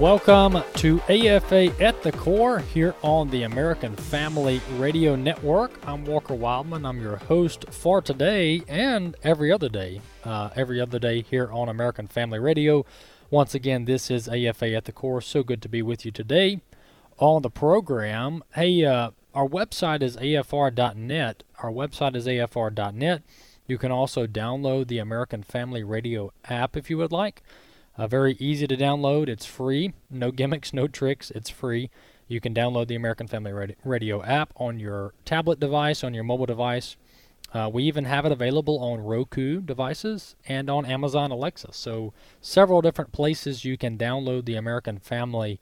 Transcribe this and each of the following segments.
Welcome to AFA at the Core here on the American Family Radio Network. I'm Walker Wildman. I'm your host for today and every other day. Uh, every other day here on American Family Radio. Once again, this is AFA at the Core. So good to be with you today on the program. Hey, uh, our website is afr.net. Our website is afr.net. You can also download the American Family Radio app if you would like. Uh, very easy to download. It's free. No gimmicks, no tricks. It's free. You can download the American Family Radio app on your tablet device, on your mobile device. Uh, we even have it available on Roku devices and on Amazon Alexa. So, several different places you can download the American Family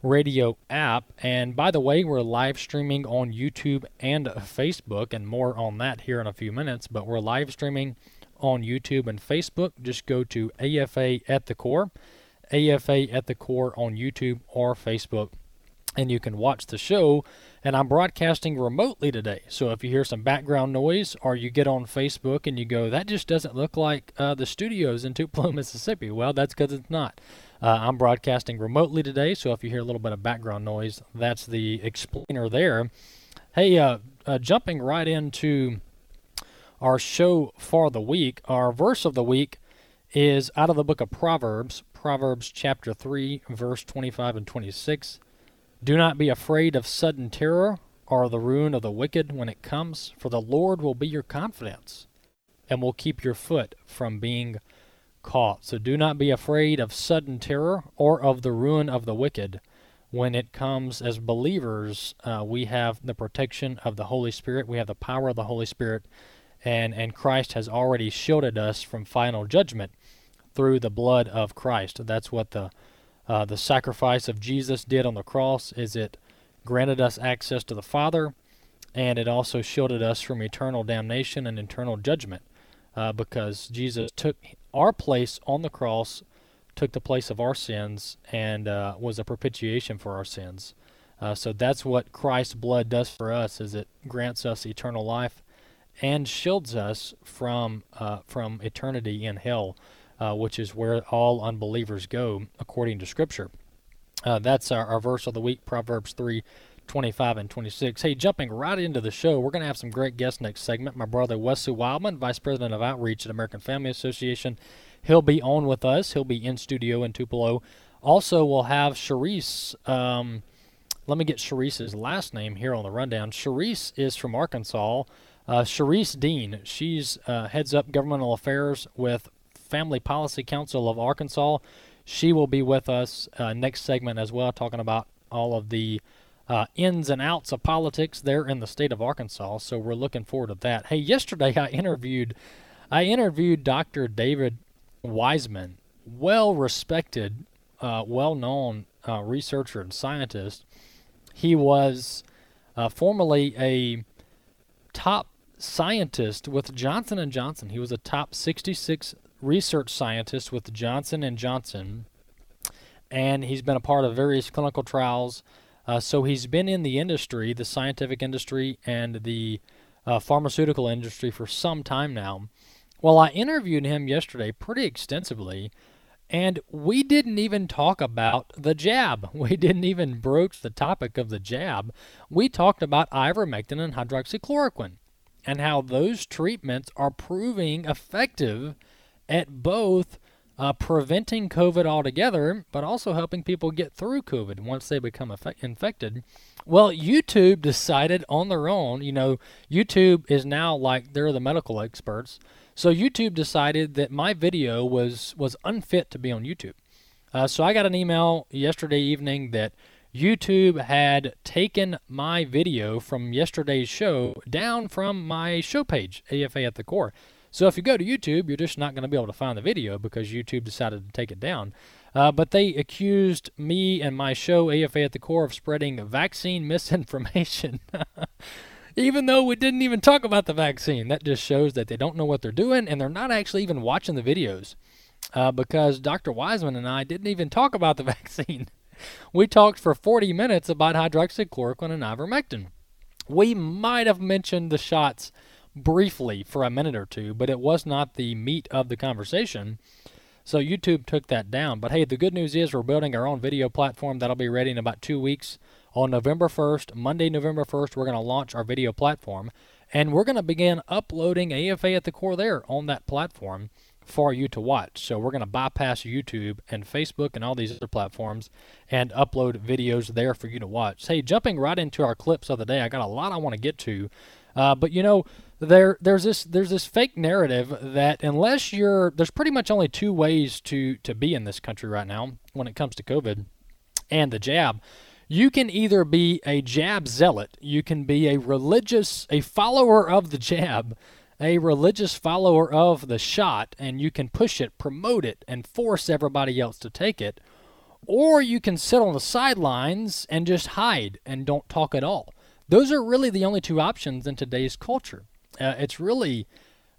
Radio app. And by the way, we're live streaming on YouTube and Facebook, and more on that here in a few minutes. But we're live streaming on YouTube and Facebook. Just go to AFA at the Core, AFA at the Core on YouTube or Facebook, and you can watch the show. And I'm broadcasting remotely today. So if you hear some background noise or you get on Facebook and you go, that just doesn't look like uh, the studios in Tupelo, Mississippi, well, that's because it's not. Uh, I'm broadcasting remotely today, so if you hear a little bit of background noise, that's the explainer there. Hey, uh, uh jumping right into our show for the week. Our verse of the week is out of the book of Proverbs, Proverbs chapter 3, verse 25 and 26. Do not be afraid of sudden terror or the ruin of the wicked when it comes, for the Lord will be your confidence and will keep your foot from being caught. So do not be afraid of sudden terror or of the ruin of the wicked. When it comes as believers, uh, we have the protection of the Holy Spirit, we have the power of the Holy Spirit and and Christ has already shielded us from final judgment through the blood of Christ. That's what the uh, the sacrifice of Jesus did on the cross. Is it granted us access to the Father, and it also shielded us from eternal damnation and eternal judgment, uh, because Jesus took our place on the cross, took the place of our sins, and uh, was a propitiation for our sins. Uh, so that's what Christ's blood does for us. Is it grants us eternal life and shields us from uh, from eternity in hell, uh, which is where all unbelievers go, according to Scripture. Uh, that's our, our, verse of the week, Proverbs 3, 25 and 26. Hey, jumping right into the show, we're going to have some great guests next segment. My brother Wesley Wildman, Vice President of Outreach at American Family Association, he'll be on with us. He'll be in studio in Tupelo. Also, we'll have Sharice. Um, let me get Sharice's last name here on the rundown. Sharice is from Arkansas. Uh, Sharice Dean, she's uh, heads up governmental affairs with Family Policy Council of Arkansas. She will be with us uh, next segment as well, talking about all of the uh, ins and outs of politics there in the state of Arkansas. So we're looking forward to that. Hey, yesterday I interviewed, I interviewed Dr. David Wiseman, well respected, uh, well known uh, researcher and scientist. He was formerly a top scientist with Johnson & Johnson. He was a top 66 research scientist with Johnson & Johnson, and he's been a part of various clinical trials. Uh, so he's been in the industry, the scientific industry, and the uh, pharmaceutical industry for some time now. Well, I interviewed him yesterday pretty extensively, and we didn't even talk about the jab. We didn't even broach the topic of the jab. We talked about ivermectin and hydroxychloroquine and how those treatments are proving effective at both uh, preventing COVID altogether, but also helping people get through COVID once they become effect- infected. Well, YouTube decided on their own, you know, YouTube is now like they're the medical experts. So YouTube decided that my video was was unfit to be on YouTube. Uh, so I got an email yesterday evening that YouTube had taken my video from yesterday's show down from my show page, AFA at the Core. So if you go to YouTube, you're just not going to be able to find the video because YouTube decided to take it down. Uh, but they accused me and my show, AFA at the Core, of spreading vaccine misinformation. even though we didn't even talk about the vaccine. That just shows that they don't know what they're doing and they're not actually even watching the videos. Uh, because Dr. Wiseman and I didn't even talk about the vaccine. We talked for 40 minutes about hydroxychloroquine and ivermectin. We might have mentioned the shots briefly for a minute or two, but it was not the meat of the conversation. So YouTube took that down. But hey, the good news is we're building our own video platform that'll be ready in about two weeks. On November 1st, Monday, November 1st, we're going to launch our video platform. And we're going to begin uploading AFA at the core there on that platform for you to watch. So we're going to bypass YouTube and Facebook and all these other platforms and upload videos there for you to watch. Hey, jumping right into our clips of the day, I got a lot I want to get to. Uh, but you know, there there's this there's this fake narrative that unless you're there's pretty much only two ways to to be in this country right now when it comes to COVID and the jab. You can either be a jab zealot, you can be a religious a follower of the jab, a religious follower of the shot and you can push it, promote it and force everybody else to take it, or you can sit on the sidelines and just hide and don't talk at all. Those are really the only two options in today's culture. Uh, it's really,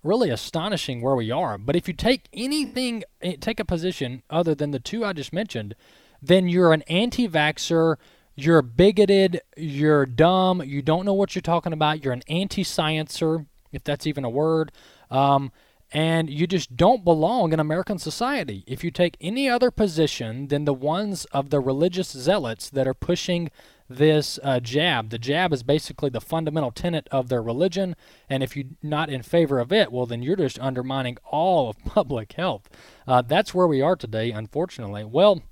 really astonishing where we are. But if you take anything, eh, take a position other than the two I just mentioned, then you're an anti vaxxer, you're bigoted, you're dumb, you don't know what you're talking about, you're an anti sciencer, if that's even a word. Um, and you just don't belong in American society. If you take any other position than the ones of the religious zealots that are pushing this uh, jab. The jab is basically the fundamental tenet of their religion, and if you're not in favor of it, well, then you're just undermining all of public health. Uh, that's where we are today, unfortunately. Well,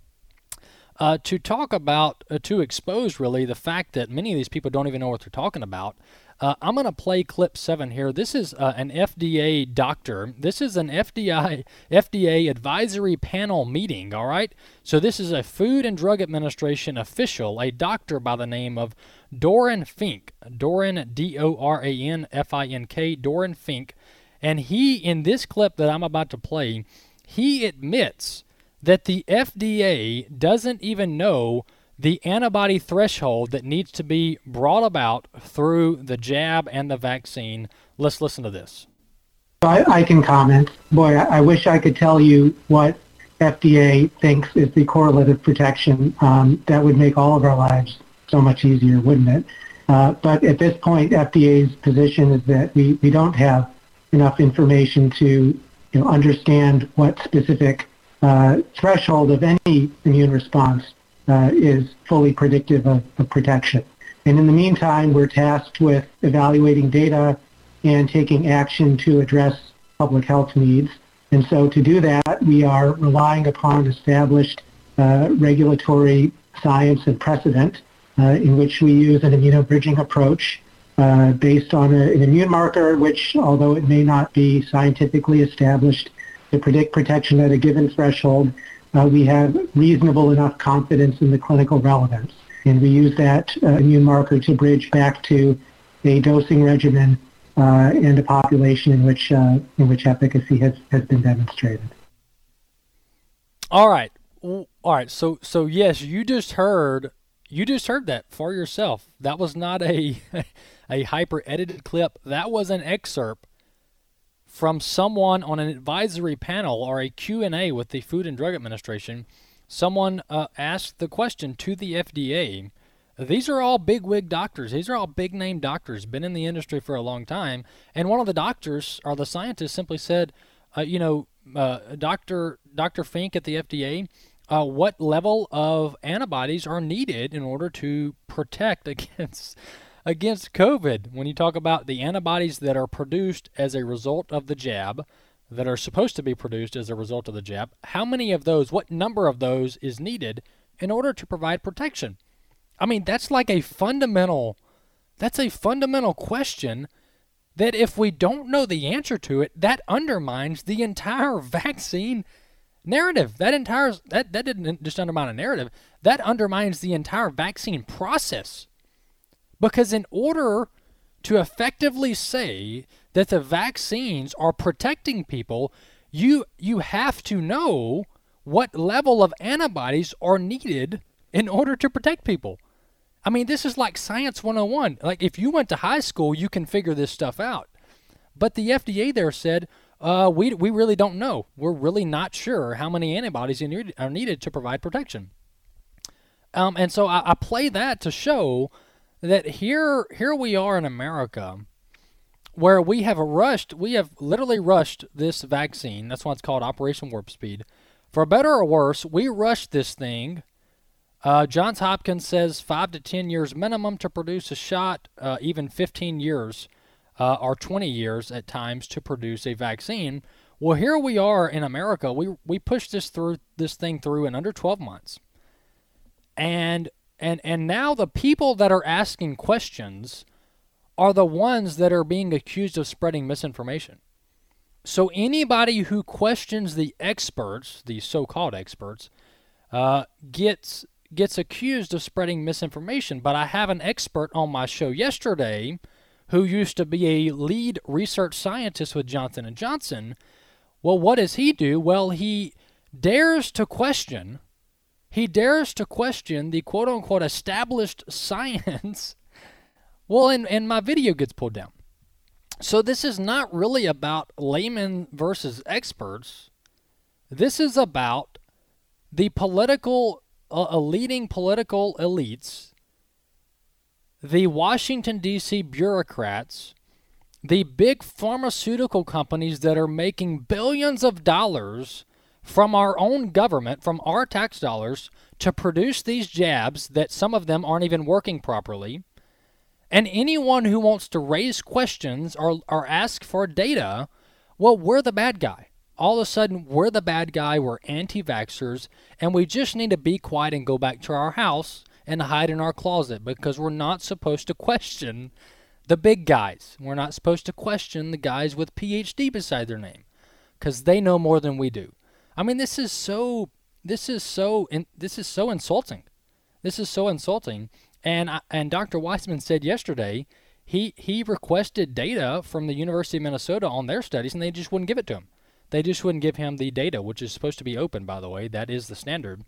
uh, to talk about, uh, to expose really the fact that many of these people don't even know what they're talking about, uh, I'm going to play clip seven here. This is uh, an FDA doctor. This is an FDA FDA advisory panel meeting. All right. So this is a Food and Drug Administration official, a doctor by the name of Doran Fink. Doran D O R A N F I N K. Doran Fink, and he in this clip that I'm about to play, he admits that the FDA doesn't even know the antibody threshold that needs to be brought about through the jab and the vaccine. Let's listen to this. I, I can comment. Boy, I, wish I could tell you what FDA thinks is the correlate of protection. Um, that would make all of our lives so much easier, wouldn't it? Uh, but at this point, FDA's position is that we, we don't have enough information to you know, understand what specific uh, threshold of any immune response uh, is fully predictive of, of protection. And in the meantime, we're tasked with evaluating data and taking action to address public health needs. And so to do that, we are relying upon established uh, regulatory science and precedent uh, in which we use an immunobridging approach uh, based on a, an immune marker, which, although it may not be scientifically established to predict protection at a given threshold, uh, we have reasonable enough confidence in the clinical relevance. And we use that uh, immune marker to bridge back to a dosing regimen uh, and a population in which, uh, in which efficacy has, has been demonstrated. All right. All right. So, so yes, you just heard you just heard that for yourself. That was not a a hyper edited clip. That was an excerpt from someone on an advisory panel or a Q&A with the Food and Drug Administration. Someone uh, asked the question to the FDA. These are all big wig doctors. These are all big name doctors, been in the industry for a long time. And one of the doctors or the scientists simply said, uh, you know, uh, Dr. Dr. Fink at the FDA, uh, what level of antibodies are needed in order to protect against against COVID. When you talk about the antibodies that are produced as a result of the jab, that are supposed to be produced as a result of the jab, how many of those, what number of those is needed in order to provide protection? I mean, that's like a fundamental that's a fundamental question that if we don't know the answer to it, that undermines the entire vaccine narrative. That entire that that didn't just undermine a narrative. That undermines the entire vaccine process. Because in order to effectively say that the vaccines are protecting people, you you have to know what level of antibodies are needed in order to protect people. I mean, this is like science 101. Like, if you went to high school, you can figure this stuff out. But the FDA there said, uh, we, we really don't know. We're really not sure how many antibodies are needed to provide protection. Um, and so I, I play that to show that here here we are in America where we have rushed, we have literally rushed this vaccine. That's why it's called Operation Warp Speed. For better or worse, we rushed this thing. Uh, Johns Hopkins says five to 10 years minimum to produce a shot, uh, even 15 years uh, or 20 years at times to produce a vaccine. Well, here we are in America. We, we pushed this through this thing through in under 12 months. And and and now the people that are asking questions are the ones that are being accused of spreading misinformation. So anybody who questions the experts, the so-called experts, uh, gets gets accused of spreading misinformation. But I have an expert on my show yesterday who used to be a lead research scientist with Johnson and Johnson. Well, what does he do? Well, he dares to question. He dares to question the quote unquote established science well, and, and my video gets pulled down. So this is not really about laymen versus experts. This is about the political, uh, leading political elites, the Washington, D.C. bureaucrats, the big pharmaceutical companies that are making billions of dollars from our own government, from our tax dollars, to produce these jabs that some of them aren't even working properly and anyone who wants to raise questions or, or ask for data, well, we're the bad guy. All of a sudden, we're the bad guy, we're anti vaxxers, and we just need to be quiet and go back to our house and hide in our closet because we're not supposed to question the big guys. We're not supposed to question the guys with PhD beside their name because they know more than we do. I mean, this is so, this is so, in, this is so insulting. This is so insulting. And and Dr. Wiseman said yesterday he he requested data from the University of Minnesota on their studies, and they just wouldn't give it to him. They just wouldn't give him the data, which is supposed to be open, by the way. That is the standard.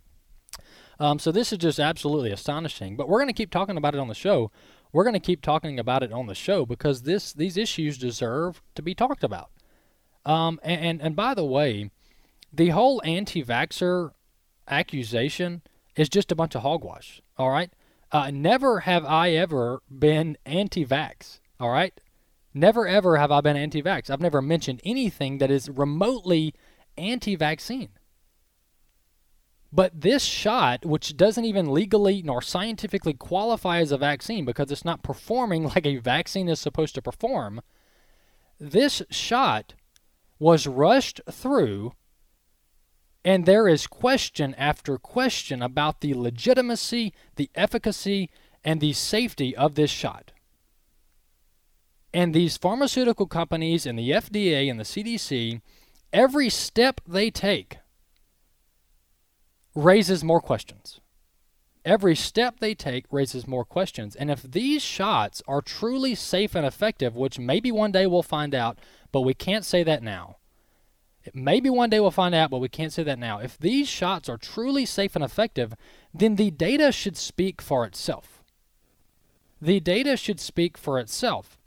Um, so this is just absolutely astonishing. But we're going to keep talking about it on the show. We're going to keep talking about it on the show because this these issues deserve to be talked about. Um, and, and, and by the way, the whole anti-vaxxer accusation is just a bunch of hogwash. All right. Uh, never have I ever been anti vax, all right? Never ever have I been anti vax. I've never mentioned anything that is remotely anti vaccine. But this shot, which doesn't even legally nor scientifically qualify as a vaccine because it's not performing like a vaccine is supposed to perform, this shot was rushed through and there is question after question about the legitimacy, the efficacy, and the safety of this shot. And these pharmaceutical companies and the FDA and the CDC, every step they take raises more questions. Every step they take raises more questions. And if these shots are truly safe and effective, which maybe one day we'll find out, but we can't say that now, Maybe one day we'll find out, but we can't say that now. If these shots are truly safe and effective, then the data should speak for itself. The data should speak for itself,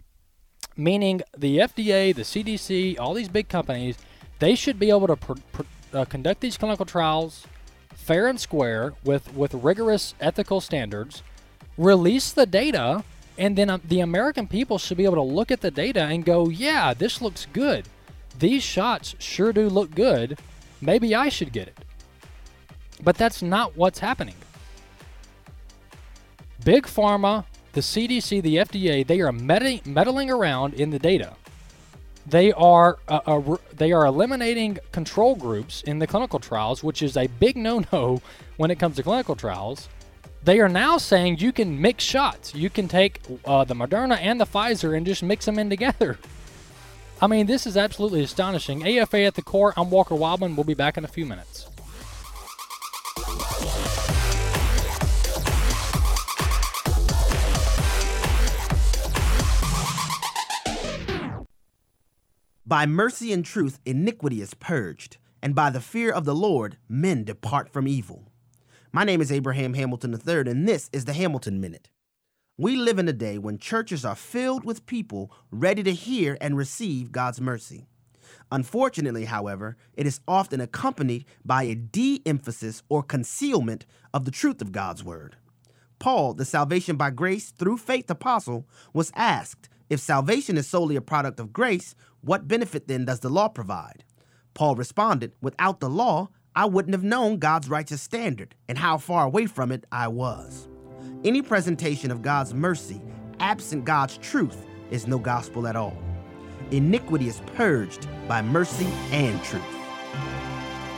meaning the FDA, the CDC, all these big companies, they should be able to pr- pr- uh, conduct these clinical trials fair and square with, with rigorous ethical standards, release the data, and then um, the American people should be able to look at the data and go, yeah, this looks good these shots sure do look good. Maybe I should get it. But that's not what's happening. Big Pharma, the CDC, the FDA, they are meddling around in the data. They are uh, uh, they are eliminating control groups in the clinical trials, which is a big no-no when it comes to clinical trials. They are now saying you can mix shots. You can take uh, the Moderna and the Pfizer and just mix them in together. I mean, this is absolutely astonishing. AFA at the core. I'm Walker Wildman. We'll be back in a few minutes. By mercy and truth, iniquity is purged, and by the fear of the Lord, men depart from evil. My name is Abraham Hamilton III, and this is the Hamilton Minute. We live in a day when churches are filled with people ready to hear and receive God's mercy. Unfortunately, however, it is often accompanied by a de emphasis or concealment of the truth of God's Word. Paul, the salvation by grace through faith apostle, was asked if salvation is solely a product of grace, what benefit then does the law provide? Paul responded, Without the law, I wouldn't have known God's righteous standard and how far away from it I was. Any presentation of God's mercy absent God's truth is no gospel at all. Iniquity is purged by mercy and truth.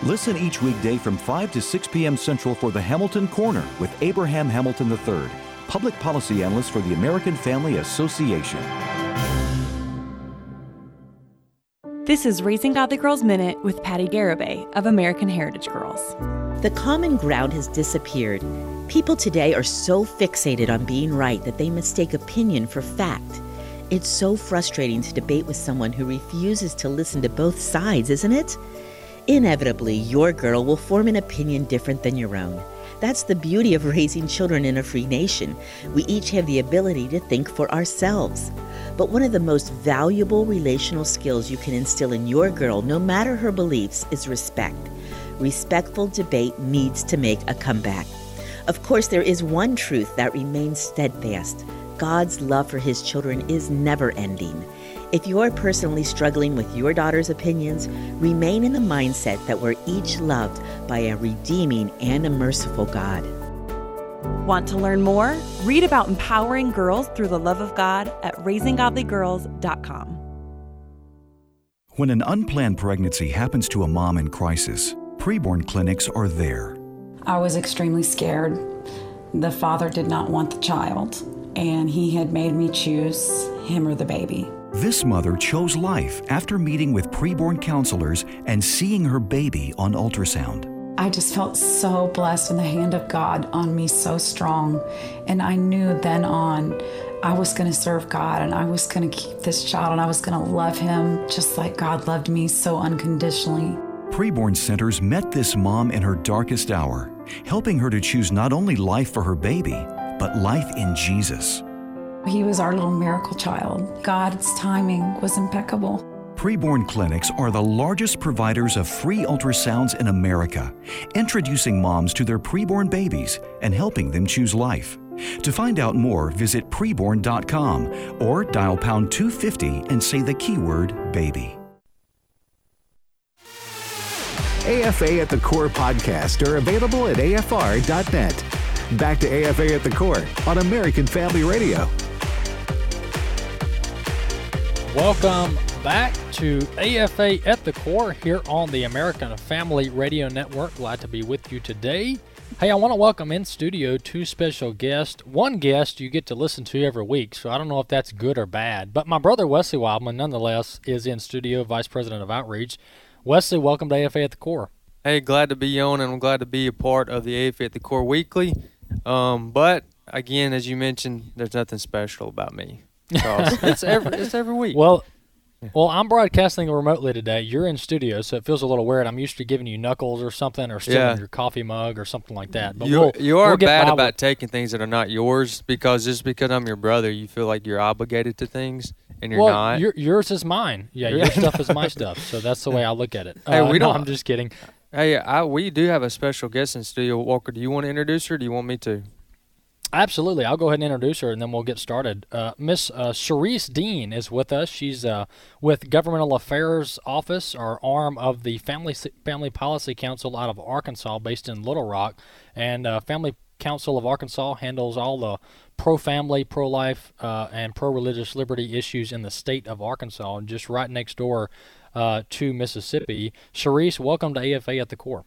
Listen each weekday from 5 to 6 p.m. Central for the Hamilton Corner with Abraham Hamilton III, Public Policy Analyst for the American Family Association. This is Raising Godly Girls Minute with Patti Garibay of American Heritage Girls. The common ground has disappeared. People today are so fixated on being right that they mistake opinion for fact. It's so frustrating to debate with someone who refuses to listen to both sides, isn't it? Inevitably, your girl will form an opinion different than your own. That's the beauty of raising children in a free nation. We each have the ability to think for ourselves. But one of the most valuable relational skills you can instill in your girl, no matter her beliefs, is respect. Respectful debate needs to make a comeback. Of course, there is one truth that remains steadfast God's love for his children is never ending. If you're personally struggling with your daughter's opinions, remain in the mindset that we're each loved by a redeeming and a merciful God. Want to learn more? Read about empowering girls through the love of God at raisinggodlygirls.com. When an unplanned pregnancy happens to a mom in crisis, preborn clinics are there. I was extremely scared. The father did not want the child, and he had made me choose him or the baby. This mother chose life after meeting with preborn counselors and seeing her baby on ultrasound. I just felt so blessed and the hand of God on me so strong. And I knew then on I was going to serve God and I was going to keep this child and I was going to love him just like God loved me so unconditionally. Preborn Centers met this mom in her darkest hour, helping her to choose not only life for her baby, but life in Jesus. He was our little miracle child. God's timing was impeccable. Preborn clinics are the largest providers of free ultrasounds in America, introducing moms to their preborn babies and helping them choose life. To find out more, visit preborn.com or dial pound 250 and say the keyword baby. AFA at the Core podcast are available at afr.net. Back to AFA at the Core on American Family Radio. Welcome back to AFA at the Core here on the American Family Radio Network. Glad to be with you today. Hey, I want to welcome in studio two special guests. One guest you get to listen to every week, so I don't know if that's good or bad. But my brother Wesley Wildman, nonetheless, is in studio, Vice President of Outreach. Wesley, welcome to AFA at the Core. Hey, glad to be on, and I'm glad to be a part of the AFA at the Core Weekly. Um, but again, as you mentioned, there's nothing special about me. it's every it's every week. Well, well, I'm broadcasting remotely today. You're in studio, so it feels a little weird. I'm used to giving you knuckles or something, or stealing Yeah. your coffee mug or something like that. But you we'll, you are we'll bad about with- taking things that are not yours because just because I'm your brother, you feel like you're obligated to things, and you're well, not. your- yours is mine. Yeah, your stuff is my stuff. So that's the way I look at it. Hey, Uh, we don't- I'm just kidding. hey, I, we do have a special guest in studio. Walker, do you want to introduce her? Or do you want me to? Absolutely. I'll go ahead and introduce her, and then we'll get started. Uh, Miss uh, Cherise Dean is with us. She's uh, with Governmental Affairs Office, or arm of the Family Family Policy Council out of Arkansas, based in Little Rock. And uh, Family Council of Arkansas handles all the pro-family, pro-life, uh, and pro-religious liberty issues in the state of Arkansas, just right next door uh, to Mississippi. Cherise, welcome to AFA at the Core.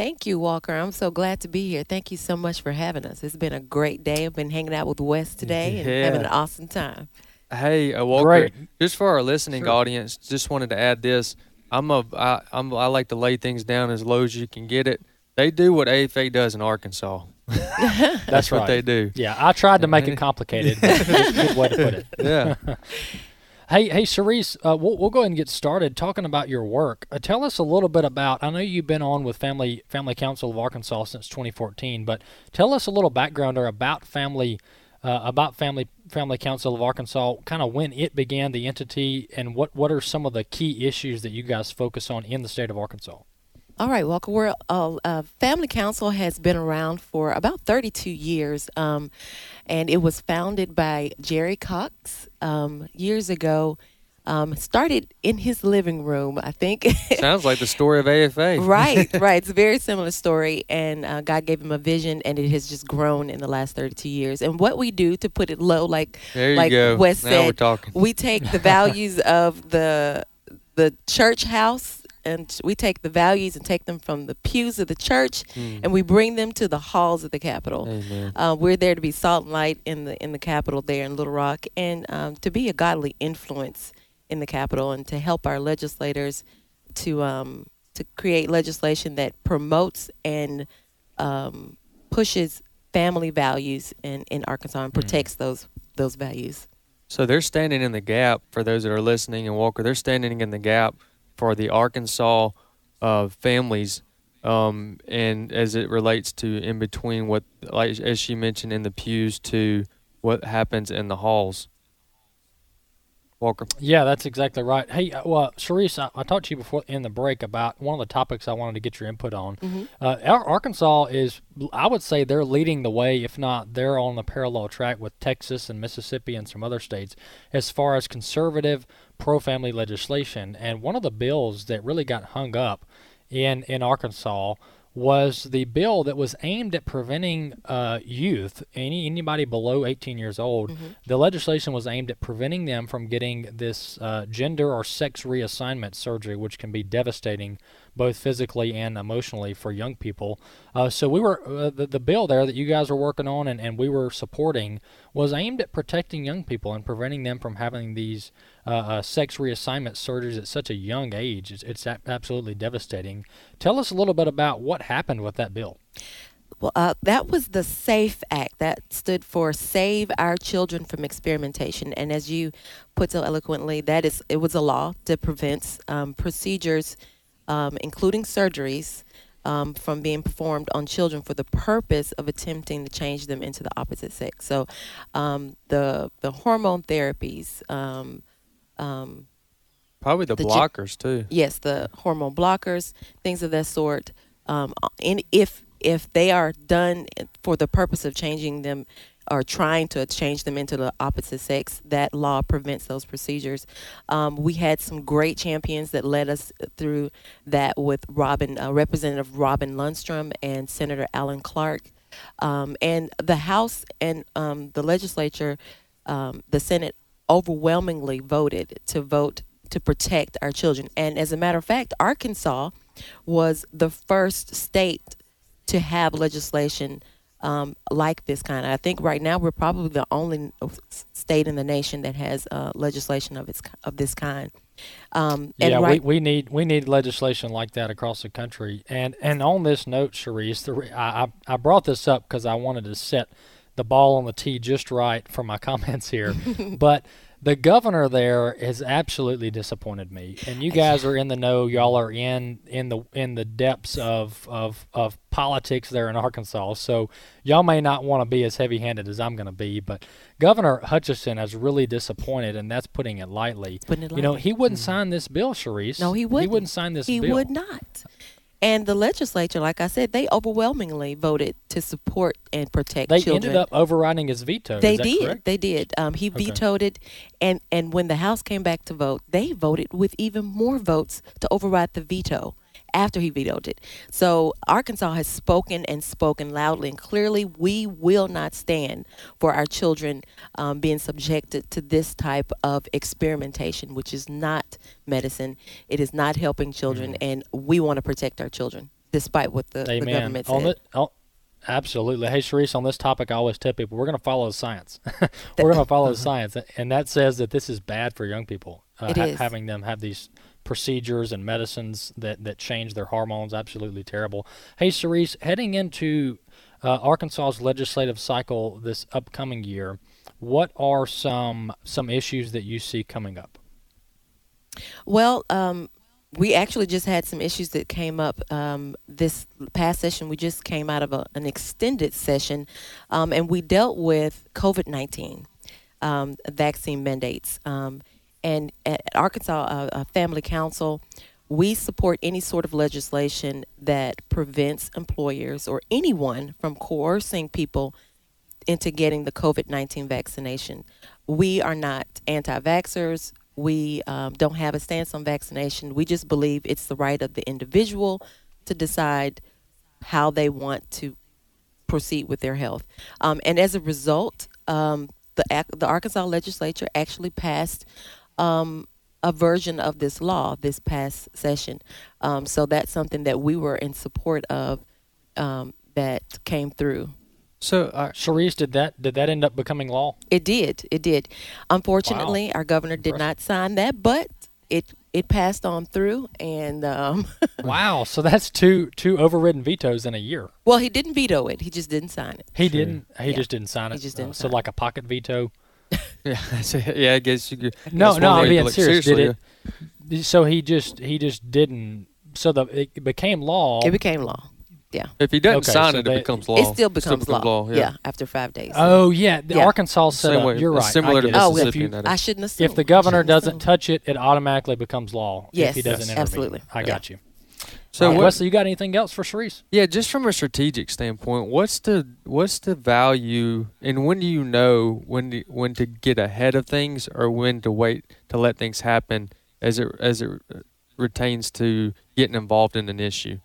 Thank you, Walker. I'm so glad to be here. Thank you so much for having us. It's been a great day. I've been hanging out with Wes today and having an awesome time. Hey, uh, Walker. Great. Just for our listening audience, just wanted to add this. I'm a I, I'm I like to lay things down as low as you can get it. They do what AFA does in Arkansas. That's, what right. they do. Yeah, I tried to make it complicated. but good, good way to put it. Yeah. Hey, hey, Cerise, uh, we'll, we'll go ahead and get started talking about your work. Uh, tell us a little bit about. I know you've been on with Family Family Council of Arkansas since 2014, but tell us a little backgrounder about Family uh, about Family Family Council of Arkansas, kind of when it began, the entity, and what what are some of the key issues that you guys focus on in the state of Arkansas. All right, Walker. We're, uh, uh, Family Council has been around for about 32 years, um, and it was founded by Jerry Cox um, years ago. Um, started in his living room, I think. Sounds like the story of AFA. right, right. It's a very similar story, and uh, God gave him a vision, and it has just grown in the last 32 years. And what we do, to put it low, like like go. Wes now said, we take the values of the the church house and we take the values and take them from the pews of the church Mm. and we bring them to the halls of the Capitol. Amen. Uh, we're there to be salt and light in the in the Capitol there in Little Rock, and um, to be a godly influence in the Capitol, and to help our legislators to um, to create legislation that promotes and um, pushes family values in, in Arkansas and protects those those values. So they're standing in the gap for those that are listening and Walker. They're standing in the gap for the Arkansas uh, families, um, and as it relates to in between what, like as she mentioned, in the pews to what happens in the halls. Walker. Yeah, that's exactly right. Hey, uh, well, Sharice, I, I talked to you before in the break about one of the topics I wanted to get your input on. Mhm. Uh, Arkansas is, I would say, they're leading the way, if not, they're on the parallel track with Texas and Mississippi and some other states as far as conservative pro-family legislation. And one of the bills that really got hung up in in Arkansas was the bill that was aimed at preventing uh, youth, any anybody below 18 years old. The legislation was aimed at preventing them from getting this uh, gender or sex reassignment surgery, which can be devastating both physically and emotionally for young people. Uh, so we were uh, the, the bill there that you guys were working on and, and we were supporting was aimed at protecting young people and preventing them from having these uh, uh, sex reassignment surgeries at such a young age. It's, it's a- absolutely devastating. Tell us a little bit about what happened with that bill. Well, uh, that was the SAFE Act. That stood for Save Our Children from Experimentation. And as you put so eloquently, that is it was a law that prevents um, procedures, um, including surgeries, um, from being performed on children for the purpose of attempting to change them into the opposite sex. So, um, the the hormone therapies. Um, um, Probably the, The blockers too. yes, the hormone blockers, things of that sort. Um, and if if they are done for the purpose of changing them or trying to change them into the opposite sex, that law prevents those procedures. Um, we had some great champions that led us through that with Robin, uh, Representative Robin Lundstrum and Senator Alan Clark. Um, and the House and um, the legislature, um, the Senate overwhelmingly voted to vote to protect our children. And as a matter of fact, Arkansas was the first state to have legislation um, like this kind. I think right now we're probably the only state in the nation that has uh, legislation of its of this kind. Um, and yeah, right, we, we need we need legislation like that across the country. And and on this note, Sharice, the, I, I I brought this up because I wanted to set the ball on the tee just right for my comments here. but the governor there has absolutely disappointed me. And you guys are in the know. Y'all are in in the in the depths of of of politics there in Arkansas. So y'all may not want to be as heavy-handed as I'm going to be, but Governor Hutchinson has really disappointed, and that's putting it lightly. Putting it You know, he wouldn't mm-hmm. sign this bill, Sharice. No, he He wouldn't. He wouldn't sign this he bill. would not. And the legislature, like I said, they overwhelmingly voted to support and protect They children. ended up overriding his veto. They Is that did. correct? They did. Um, he Okay. vetoed it, and and when the House came back to vote, they voted with even more votes to override the veto after he vetoed it. So Arkansas has spoken and spoken loudly and clearly. We will not stand for our children um, being subjected to this type of experimentation, which is not medicine. It is not helping children, and we want to protect our children, despite what the, the government said. the, oh, absolutely. Hey, Sharice, on this topic, I always tell people we're going to follow the science. we're going to follow the science, and that says that this is bad for young people. Uh, ha- having them have these procedures and medicines that that change their hormones, absolutely terrible. Hey, Sharice, heading into uh, Arkansas's legislative cycle this upcoming year, what are some some issues that you see coming up? Well, um, we actually just had some issues that came up um, this past session. We just came out of a, an extended session, um, and we dealt with COVID nineteen um, vaccine mandates. And at Arkansas uh, Family Council, we support any sort of legislation that prevents employers or anyone from coercing people into getting the COVID 19 vaccination. We are not anti vaxxers. We um, don't have a stance on vaccination. We just believe it's the right of the individual to decide how they want to proceed with their health. Um, and as a result, um, the, the Arkansas legislature actually passed um, a version of this law this past session. Um, so that's something that we were in support of um, that came through. So, uh, Sharice, did that did that end up becoming law? It did. It did. Unfortunately, wow. our governor did Impressive. not sign that, but it it passed on through and um, wow so that's two two overridden vetoes in a year well he didn't veto it he just didn't sign it he didn't he yeah. just didn't sign it he just didn't uh, so like a pocket veto yeah, yeah. I guess you could. No, no, I'm being serious. Did it? So he just he just didn't. So the it became law. It became law. Yeah. If he doesn't okay, sign so it, they, it becomes law. It still becomes, still becomes law. law. Yeah. yeah. after five days. Oh yeah, the yeah. Arkansas said up. You're right. Similar to oh, Mississippi. You, I shouldn't assume. If the governor doesn't touch it, it automatically becomes law. Yes, if he doesn't yes, intervene. absolutely. I got you. So right, Wesley, you got anything else for Sharice? Yeah, just from a strategic standpoint, what's the what's the value, and when do you know when to, when to get ahead of things or when to wait to let things happen as it as it retains to getting involved in an issue?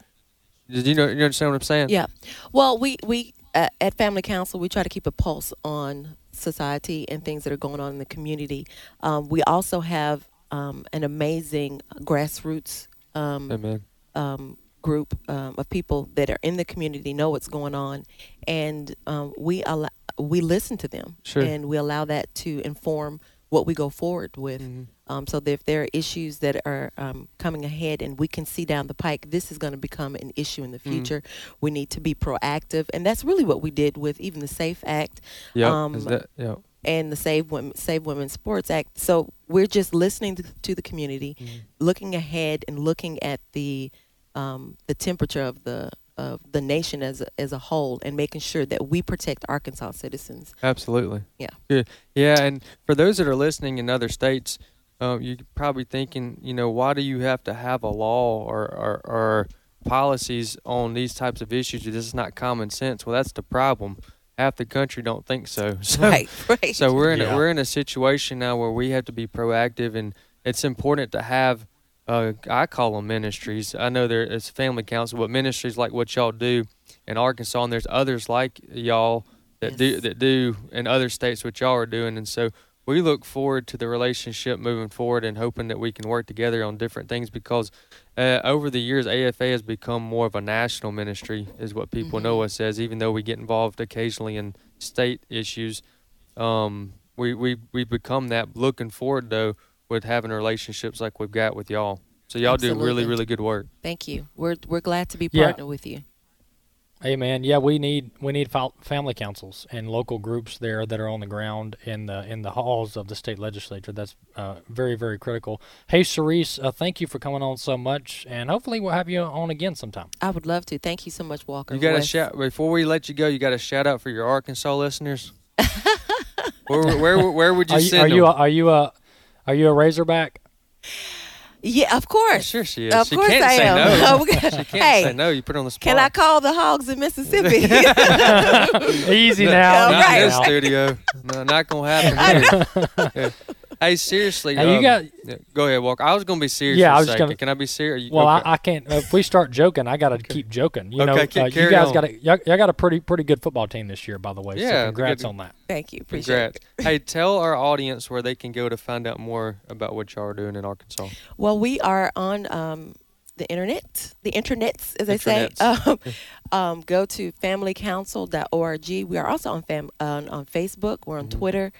Did you know you understand what I'm saying? Yeah. Well, we we uh, at Family Council we try to keep a pulse on society and things that are going on in the community. Um, we also have um, an amazing grassroots um, Amen um, group um, of people that are in the community know what's going on, and um, we allow we listen to them, sure. and we allow that to inform what we go forward with. Mm-hmm. Um, so that if there are issues that are um, coming ahead and we can see down the pike, this is going to become an issue in the mm-hmm. future. Mm-hmm. We need to be proactive, and that's really what we did with even the Safe Act. Yeah. Um, yep. And the Save Women, Save Women Sports Act. So we're just listening to, to the community, mm-hmm. looking ahead, and looking at the um, the temperature of the of the nation as a, as a whole and making sure that we protect Arkansas citizens. Absolutely. Yeah. Yeah. Yeah. And for those that are listening in other states, uh, you're probably thinking, you know, why do you have to have a law or, or, or policies on these types of issues? This is not common sense. Well, that's the problem. Half the country don't think so. so right. Right. So we're in yeah. a, we're in a situation now where we have to be proactive, and it's important to have uh, I call them ministries. I know there is family council, but ministries like what y'all do in Arkansas, and there's others like y'all that yes. do that do in other states what y'all are doing, and so we look forward to the relationship moving forward and hoping that we can work together on different things because uh, over the years AFA has become more of a national ministry is what people mm-hmm. know us as even though we get involved occasionally in state issues um, we, we, we become that looking forward though with having relationships like we've got with y'all. So y'all Absolutely. do really, really good work. Thank you. We're we're glad to be partner yeah. with you. Hey man, yeah, we need we need family councils and local groups there that are on the ground in the in the halls of the state legislature. That's uh, very very critical. Hey, Cerise, uh, thank you for coming on so much, and hopefully we'll have you on again sometime. I would love to. Thank you so much, Walker. You got a shout before we let you go. You got a shout out for your Arkansas listeners. where, where, where would you are send you, are them? You, are you a are you a Razorback? Yeah, of course. sure she is. Of she course can't I say am. no. Oh, she can't hey, say no. You put on the spot. Can I call the hogs in Mississippi? Easy now. Not right. in this studio. No, not gonna happen here. Hey, seriously. Hey, you um, got. Go ahead, Walker. I was going to be serious. Yeah, I was going to. Can I be serious? Well, okay. I, I, can't. if we start joking, I got to keep joking. You okay, know, uh, you guys got a y'all, y'all, got a pretty pretty good football team this year, by the way. Yeah, so congrats good. on that. Thank you. Appreciate congrats. it. hey, tell our audience where they can go to find out more about what y'all are doing in Arkansas. Well, we are on. Um, the internet, the internets, as they say. Um, um, go to familycouncil.org. We are also on fam- uh, on Facebook. We're on mm-hmm. Twitter.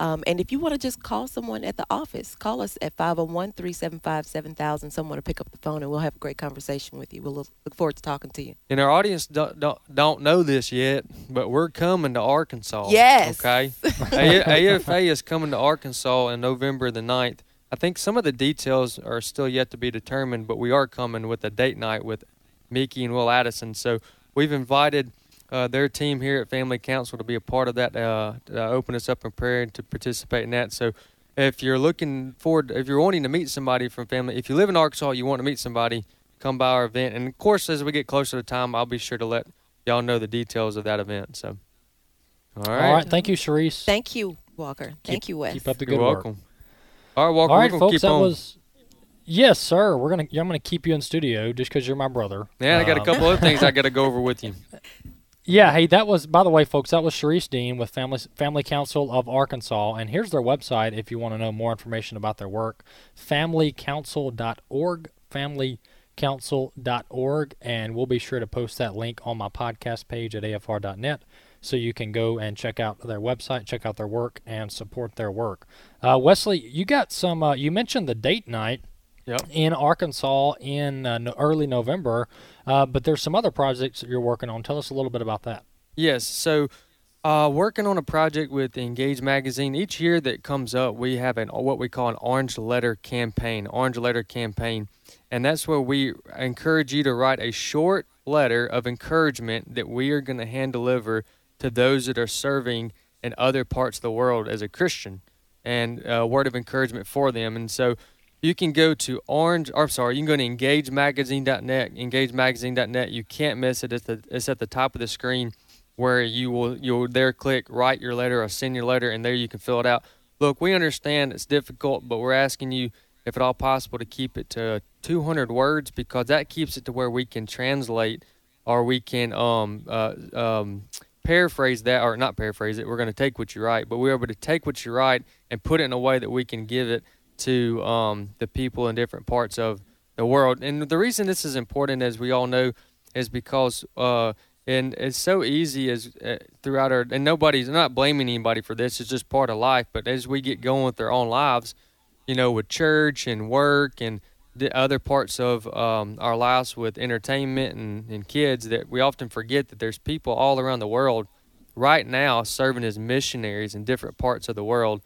Um, and if you want to just call someone at the office, call us at 501 375 7000. Someone will pick up the phone and we'll have a great conversation with you. We'll look, forward to talking to you. And our audience don't, don't, don't know this yet, but we're coming to Arkansas. Yes. Okay. AFA is coming to Arkansas on November the 9th. I think some of the details are still yet to be determined, but we are coming with a date night with Mickey and Will Addison. So we've invited uh, their team here at Family Council to be a part of that, uh, to open us up in prayer and to participate in that. So if you're looking forward, if you're wanting to meet somebody from family, if you live in Arkansas, you want to meet somebody, come by our event. And of course, as we get closer to time, I'll be sure to let y'all know the details of that event. So, all right. All right. Thank you, Sharice. Thank you, Walker. Thank you, Wes. Keep up the good You're good work. welcome. All right, Walker. All we're folks. keep That on. was. Yes, sir. We're gonna. I'm gonna keep you in studio just because you're my brother. Yeah, I got a Um, couple other things I got to go over with you. Yeah, hey, that was by the way, folks. That was Sharice Dean with Family Family Council of Arkansas, and here's their website if you want to know more information about their work: familycouncil.org, familycouncil.org, and we'll be sure to post that link on my podcast page at afr.net, so you can go and check out their website, check out their work, and support their work. Uh, Wesley, you got some. Uh, you mentioned the date night Yep. in Arkansas in uh, early November, uh, but there's some other projects that you're working on. Tell us a little bit about that. Yes. So, uh, working on a project with Engage Magazine. Each year that comes up, we have an what we call an Orange Letter campaign. Orange Letter campaign, and that's where we encourage you to write a short letter of encouragement that we are going to hand deliver to those that are serving in other parts of the world as a Christian, and a word of encouragement for them. And so. You can go to orange, or sorry, you can go to engagemagazine.net, engagemagazine.net. You can't miss it. It's, the, it's at the top of the screen where you will you'll there click write your letter or send your letter and there you can fill it out. Look, we understand it's difficult, but we're asking you if at all possible to keep it to 200 words because that keeps it to where we can translate or we can um uh, um paraphrase that or not paraphrase it. We're going to take what you write, but we're able to take what you write and put it in a way that we can give it to um the people in different parts of the world. And the reason this is important, as we all know, is because uh, and it's so easy as uh, throughout our and nobody's not blaming anybody for this. It's just part of life. But as we get going with their own lives, you know, with church and work and the other parts of um, our lives with entertainment and, and kids, that we often forget that there's people all around the world right now serving as missionaries in different parts of the world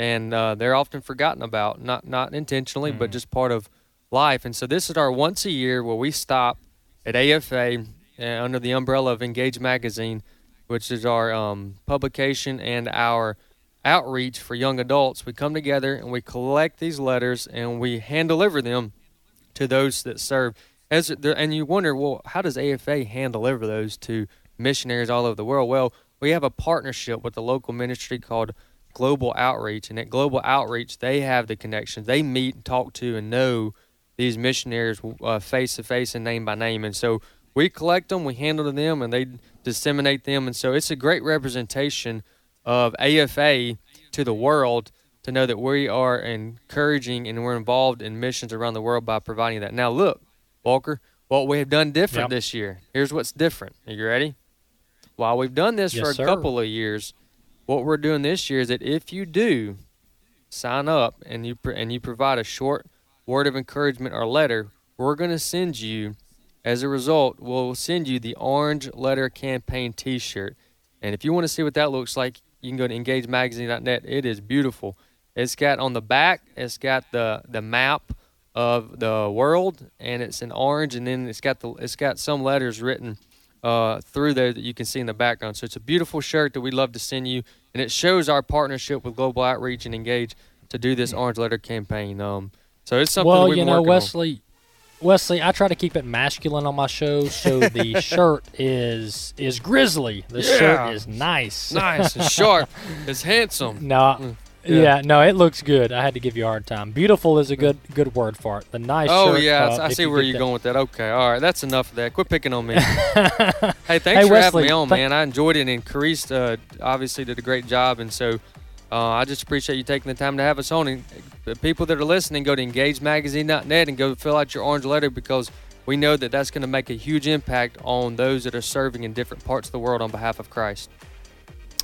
and uh, they're often forgotten about, not not intentionally, but just part of life. And so this is our once a year where we stop at AFA uh, under the umbrella of Engage Magazine, which is our um, publication and our outreach for young adults. We come together and we collect these letters and we hand deliver them to those that serve. As and you wonder, well, how does AFA hand deliver those to missionaries all over the world? Well, we have a partnership with a local ministry called Global Outreach, and at Global Outreach, they have the connections. They meet and talk to and know these missionaries face to face and name by name, and so we collect them, we handle them, and they disseminate them, and so it's a great representation of AFA to the world to know that we are encouraging and we're involved in missions around the world by providing that. Now, look, Walker, what we have done different Yep. this year. Here's what's different. Are you ready? While we've done this Yes, for a sir. couple of years, what we're doing this year is that if you do sign up and you and you provide a short word of encouragement or letter, we're going to send you. As a result, we'll send you the Orange Letter Campaign T-shirt. And if you want to see what that looks like, you can go to engagemagazine.net. It is beautiful. It's got on the back, it's got the the map of the world, and it's in orange, and then it's got the it's got some letters written uh, through there that you can see in the background. So it's a beautiful shirt that we'd love to send you, and it shows our partnership with Global Outreach and Engage to do this Orange Letter campaign. Um, so it's something well, we've you know, working on. Wesley. Wesley, I try to keep it masculine on my show, so the shirt is is grizzly. The Yeah. shirt is nice, nice and sharp. It's handsome. No, Mm, yeah. yeah. no, it looks good. I had to give you a hard time. Beautiful is a good good word for it. The nice. Oh yeah, uh, I see you where you're that- going with that. Okay, all right, that's enough of that. Quit picking on me. hey, thanks Hey, for Wesley, having me on, man. I enjoyed it, and Carice uh, obviously did a great job, and so uh, I just appreciate you taking the time to have us on. And the people that are listening, go to engagemagazine.net and go fill out your orange letter because we know that that's going to make a huge impact on those that are serving in different parts of the world on behalf of Christ.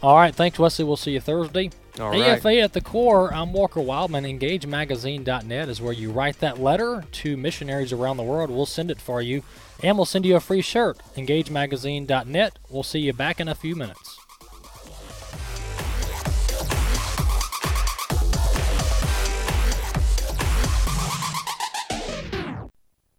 All right, thanks, Wesley. We'll see you Thursday. All right. AFA at the core. I'm Walker Wildman. EngageMagazine.net is where you write that letter to missionaries around the world. We'll send it for you, and we'll send you a free shirt. EngageMagazine.net. We'll see you back in a few minutes.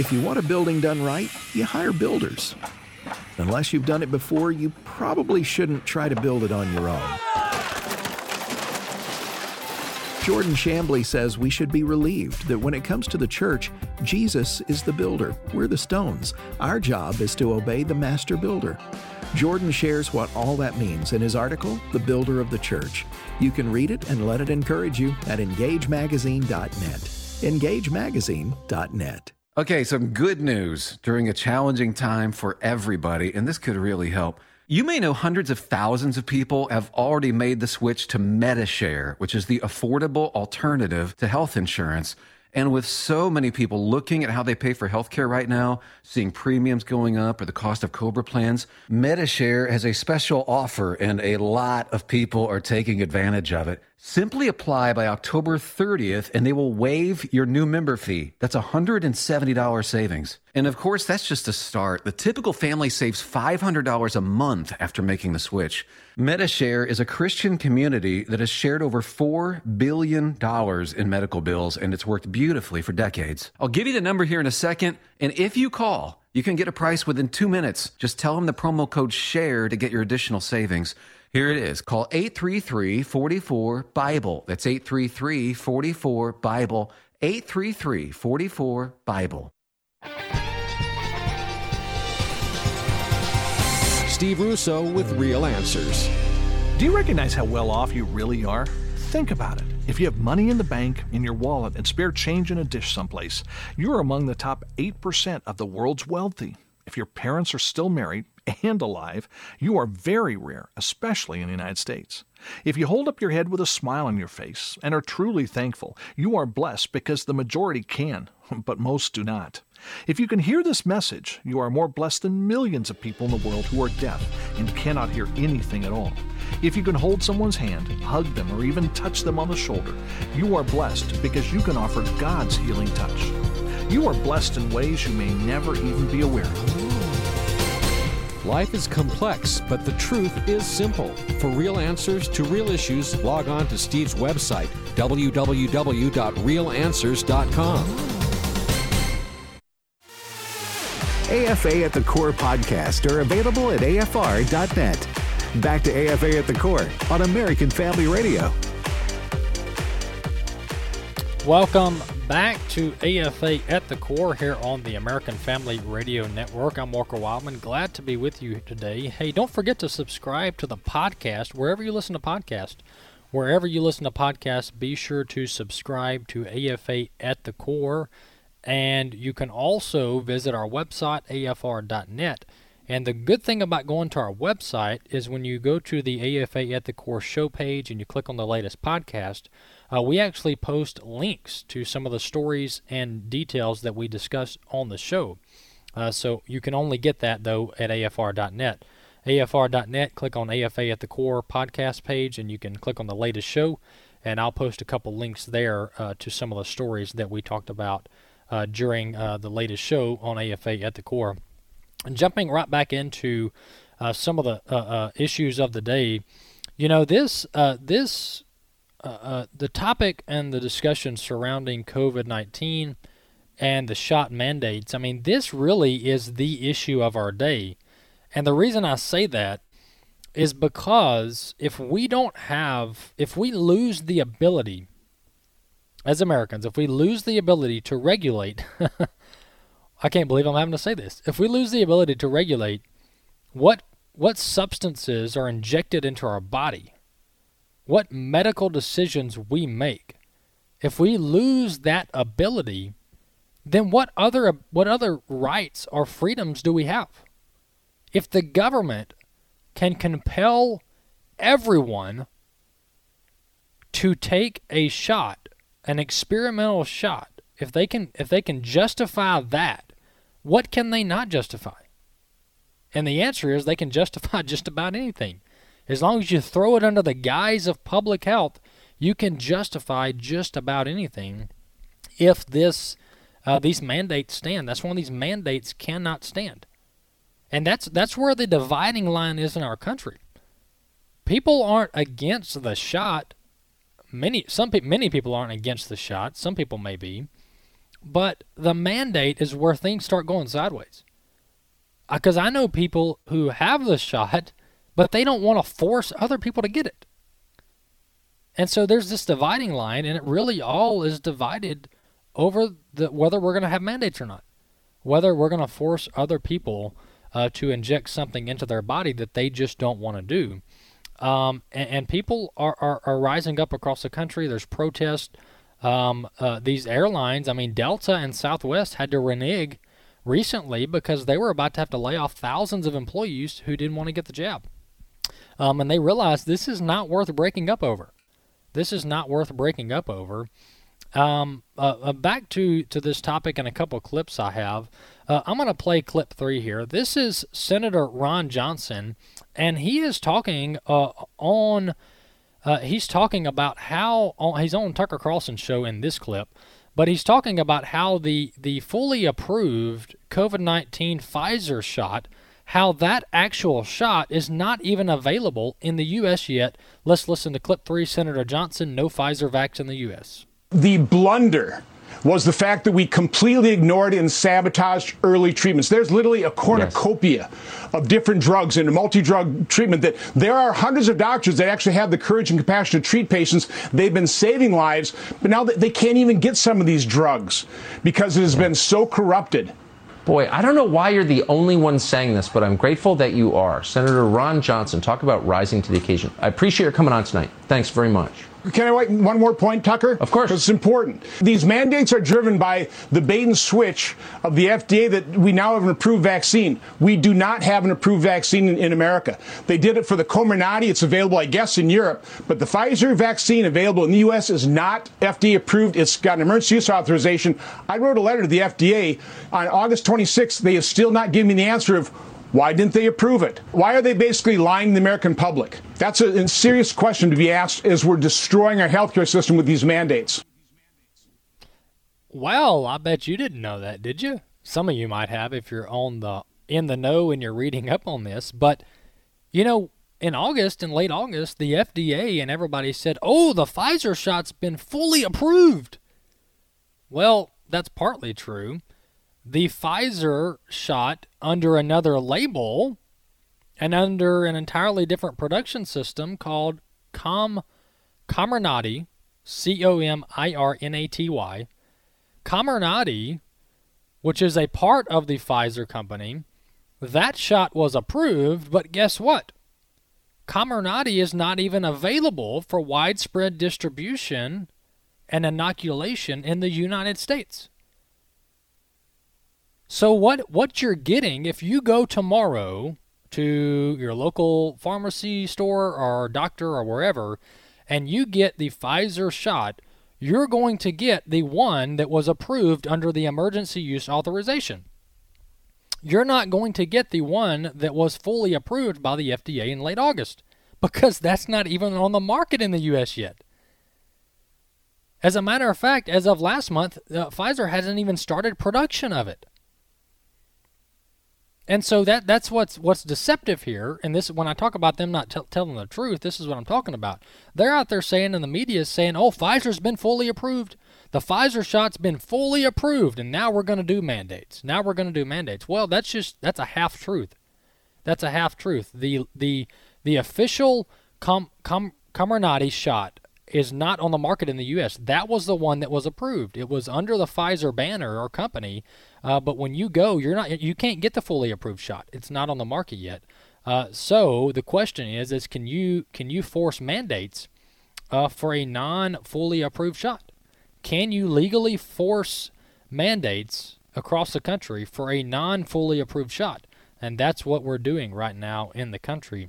If you want a building done right, you hire builders. Unless you've done it before, you probably shouldn't try to build it on your own. Jordan Shambly says we should be relieved that when it comes to the church, Jesus is the builder. We're the stones. Our job is to obey the master builder. Jordan shares what all that means in his article, The Builder of the Church. You can read it and let it encourage you at engagemagazine.net. Engagemagazine.net. Okay, some good news during a challenging time for everybody, and this could really help. You may know hundreds of thousands of people have already made the switch to Medi-Share, which is the affordable alternative to health insurance. And with so many people looking at how they pay for healthcare right now, seeing premiums going up or the cost of Cobra plans, Medi-Share has a special offer and a lot of people are taking advantage of it. Simply apply by October 30th and they will waive your new member fee. That's $170 savings. And of course, that's just a start. The typical family saves $500 a month after making the switch. Medi-Share is a Christian community that has shared over $4 billion in medical bills, and it's worked beautifully for decades. I'll give you the number here in a second, and if you call, you can get a price within two minutes. Just tell them the promo code SHARE to get your additional savings. Here it is. Call 833 44 Bible. That's 833 44 Bible. 833 44 Bible. Steve Russo with Real Answers. Do you recognize how well off you really are? Think about it. If you have money in the bank, in your wallet, and spare change in a dish someplace, you are among the top 8% of the world's wealthy. If your parents are still married and alive, you are very rare, especially in the United States. If you hold up your head with a smile on your face and are truly thankful, you are blessed because the majority can, but most do not. If you can hear this message, you are more blessed than millions of people in the world who are deaf and cannot hear anything at all. If you can hold someone's hand, hug them, or even touch them on the shoulder, you are blessed because you can offer God's healing touch. You are blessed in ways you may never even be aware of. Life is complex, but the truth is simple. For real answers to real issues, log on to Steve's website, www.realanswers.com. AFA at the Core podcast are available at afr.net. Back to AFA at the Core on American Family Radio. Welcome back to AFA at the Core here on the American Family Radio Network. I'm Walker Wildman. Glad to be with you today. Hey, don't forget to subscribe to the podcast wherever you listen to podcasts. Wherever you listen to podcasts, be sure to subscribe to AFA at the Core. And you can also visit our website, afr.net. And the good thing about going to our website is when you go to the AFA at the Core show page and you click on the latest podcast, uh, we actually post links to some of the stories and details that we discuss on the show. Uh, so you can only get that, though, at afr.net. afr.net, click on AFA at the Core podcast page, and you can click on the latest show. And I'll post a couple links there uh, to some of the stories that we talked about uh, during uh, the latest show on AFA at the core. And jumping right back into uh, some of the issues of the day, you know this uh, this the topic and the discussion surrounding COVID nineteen and the shot mandates. I mean, this really is the issue of our day, and the reason I say that is because if we don't have, if we lose the ability as Americans, if we lose the ability to regulate, I can't believe I'm having to say this. If we lose the ability to regulate what what substances are injected into our body, what medical decisions we make, if we lose that ability, then what other what other rights or freedoms do we have? If the government can compel everyone to take a shot an experimental shot, if they can if they can justify that, what can they not justify? And the answer is they can justify just about anything. As long as you throw it under the guise of public health, you can justify just about anything if this uh, these mandates stand. That's one of these mandates cannot stand. And that's that's where the dividing line is in our country. People aren't against the shot. Many some pe- many people aren't against the shot. Some people may be, but the mandate is where things start going sideways. Because uh, I know people who have the shot, but they don't want to force other people to get it. And so there's this dividing line, and it really all is divided over the whether we're going to have mandates or not, whether we're going to force other people uh, to inject something into their body that they just don't want to do. Um, and, and, people are, are, are, rising up across the country. There's protests. Um, uh, these airlines, I mean, Delta and Southwest had to renege recently because they were about to have to lay off thousands of employees who didn't want to get the jab. Um, and they realized this is not worth breaking up over. This is not worth breaking up over. Um, uh, uh, back to, to this topic and a couple clips I have. Uh, I'm going to play clip three here. This is Senator Ron Johnson, and he is talking uh, on. Uh, he's talking about how on, he's on Tucker Carlson's show in this clip, but he's talking about how the the fully approved COVID-19 Pfizer shot, how that actual shot is not even available in the U.S. yet. Let's listen to clip three. Senator Johnson, no Pfizer vax in the U.S. The blunder was the fact that we completely ignored and sabotaged early treatments. There's literally a cornucopia yes. of different drugs and a multi-drug treatment that there are hundreds of doctors that actually have the courage and compassion to treat patients. They've been saving lives, but now they can't even get some of these drugs because it has been so corrupted. Boy, I don't know why you're the only one saying this, but I'm grateful that you are. Senator Ron Johnson, talk about rising to the occasion. I appreciate your coming on tonight. Thanks very much. Can I make one more point, Tucker? Of course. It's important. These mandates are driven by the bait and switch of the FDA that we now have an approved vaccine. We do not have an approved vaccine in, in America. They did it for the Comirnaty. It's available, I guess, in Europe. But the Pfizer vaccine available in the U.S. is not FDA approved. It's got an emergency use authorization. I wrote a letter to the FDA on August 26th. They have still not given me the answer of why didn't they approve it? Why are they basically lying to the American public? That's a, a serious question to be asked as we're destroying our healthcare system with these mandates. Well, I bet you didn't know that, did you? Some of you might have if you're on the in the know and you're reading up on this, but you know, in August, in late August, the FDA and everybody said, "Oh, the Pfizer shot's been fully approved." Well, that's partly true the Pfizer shot under another label and under an entirely different production system called Com Comirnaty, C O M I R N A T Y. Comirnaty, which is a part of the Pfizer company, that shot was approved, but guess what? Comirnaty is not even available for widespread distribution and inoculation in the United States. So what what you're getting if you go tomorrow to your local pharmacy store or doctor or wherever and you get the Pfizer shot, you're going to get the one that was approved under the emergency use authorization. You're not going to get the one that was fully approved by the FDA in late August because that's not even on the market in the US yet. As a matter of fact, as of last month, uh, Pfizer hasn't even started production of it. And so that that's what's what's deceptive here. And this when I talk about them not t- telling the truth, this is what I'm talking about. They're out there saying in the media is saying, "Oh, Pfizer's been fully approved. The Pfizer shot's been fully approved, and now we're going to do mandates. Now we're going to do mandates." Well, that's just that's a half truth. That's a half truth. The the the official com, com, Comirnaty shot is not on the market in the U.S. That was the one that was approved. It was under the Pfizer banner or company, uh, but when you go, you're not you can't get the fully approved shot. It's not on the market yet. Uh, so the question is, is can you can you force mandates uh, for a non fully approved shot? Can you legally force mandates across the country for a non fully approved shot? And that's what we're doing right now in the country.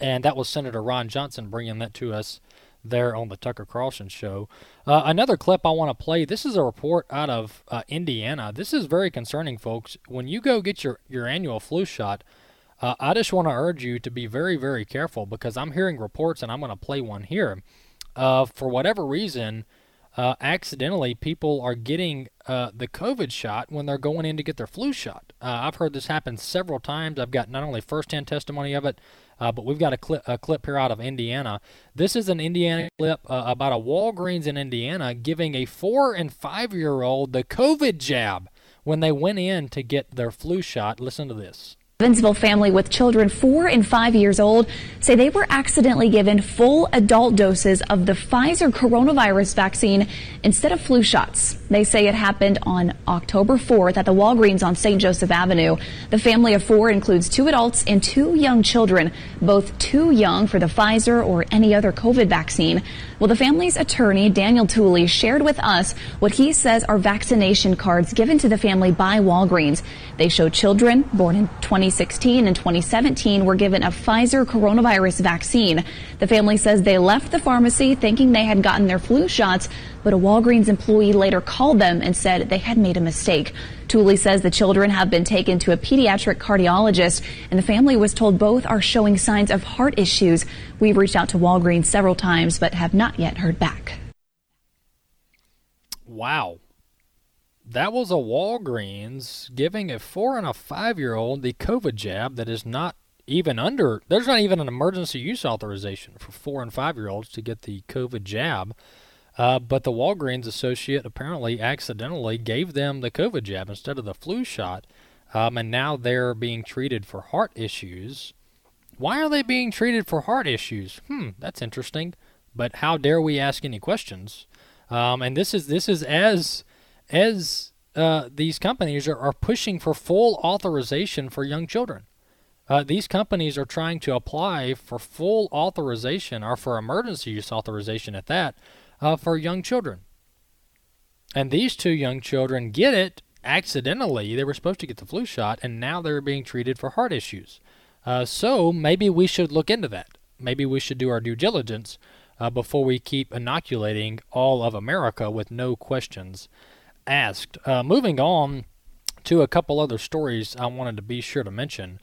And that was Senator Ron Johnson bringing that to us there on the Tucker Carlson show. Uh, another clip I want to play. This is a report out of uh, Indiana. This is very concerning, folks. When you go get your, your annual flu shot, uh, I just want to urge you to be very, very careful because I'm hearing reports, and I'm going to play one here. Uh, for whatever reason, uh, accidentally people are getting uh, the COVID shot when they're going in to get their flu shot. I've heard this happen several times. I've got not only firsthand testimony of it, uh, but we've got a clip, a clip here out of Indiana. This is an Indiana clip uh, about a Walgreens in Indiana giving a four and five year old the COVID jab when they went in to get their flu shot. Listen to this. Evansville family with children four and five years old say they were accidentally given full adult doses of the Pfizer coronavirus vaccine instead of flu shots. They say it happened on October 4th at the Walgreens on St. Joseph Avenue. The family of four includes two adults and two young children, both too young for the Pfizer or any other COVID vaccine. Well, the family's attorney, Daniel Tooley, shared with us what he says are vaccination cards given to the family by Walgreens. They show children born in 2016 and 2017 were given a Pfizer coronavirus vaccine. The family says they left the pharmacy thinking they had gotten their flu shots, but a Walgreens employee later called them and said they had made a mistake. Tooley says the children have been taken to a pediatric cardiologist, and the family was told both are showing signs of heart issues. We've reached out to Walgreens several times, but have not yet heard back. Wow. That was a Walgreens giving a four and a five year old the COVID jab that is not even under, there's not even an emergency use authorization for four and five year olds to get the COVID jab. Uh, but the Walgreens associate apparently accidentally gave them the COVID jab instead of the flu shot. Um, and now they're being treated for heart issues. Why are they being treated for heart issues? Hmm, that's interesting. But how dare we ask any questions? Um, and this is this is as as uh, these companies are, are pushing for full authorization for young children. Uh, these companies are trying to apply for full authorization or for emergency use authorization at that uh, for young children. And these two young children get it accidentally. They were supposed to get the flu shot, and now they're being treated for heart issues. Uh, so maybe we should look into that. Maybe we should do our due diligence uh, before we keep inoculating all of America with no questions asked. Uh, moving on to a couple other stories I wanted to be sure to mention.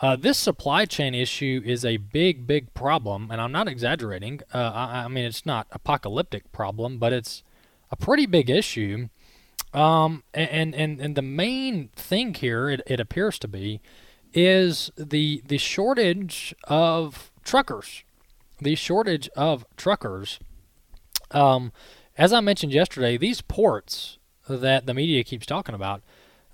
Uh, this supply chain issue is a big, big problem, and I'm not exaggerating. Uh, I, I, mean, it's not apocalyptic problem, but it's a pretty big issue. Um, and, and, and the main thing here, it, it appears to be, is the the shortage of truckers. The shortage of truckers. Um, as I mentioned yesterday, these ports that the media keeps talking about,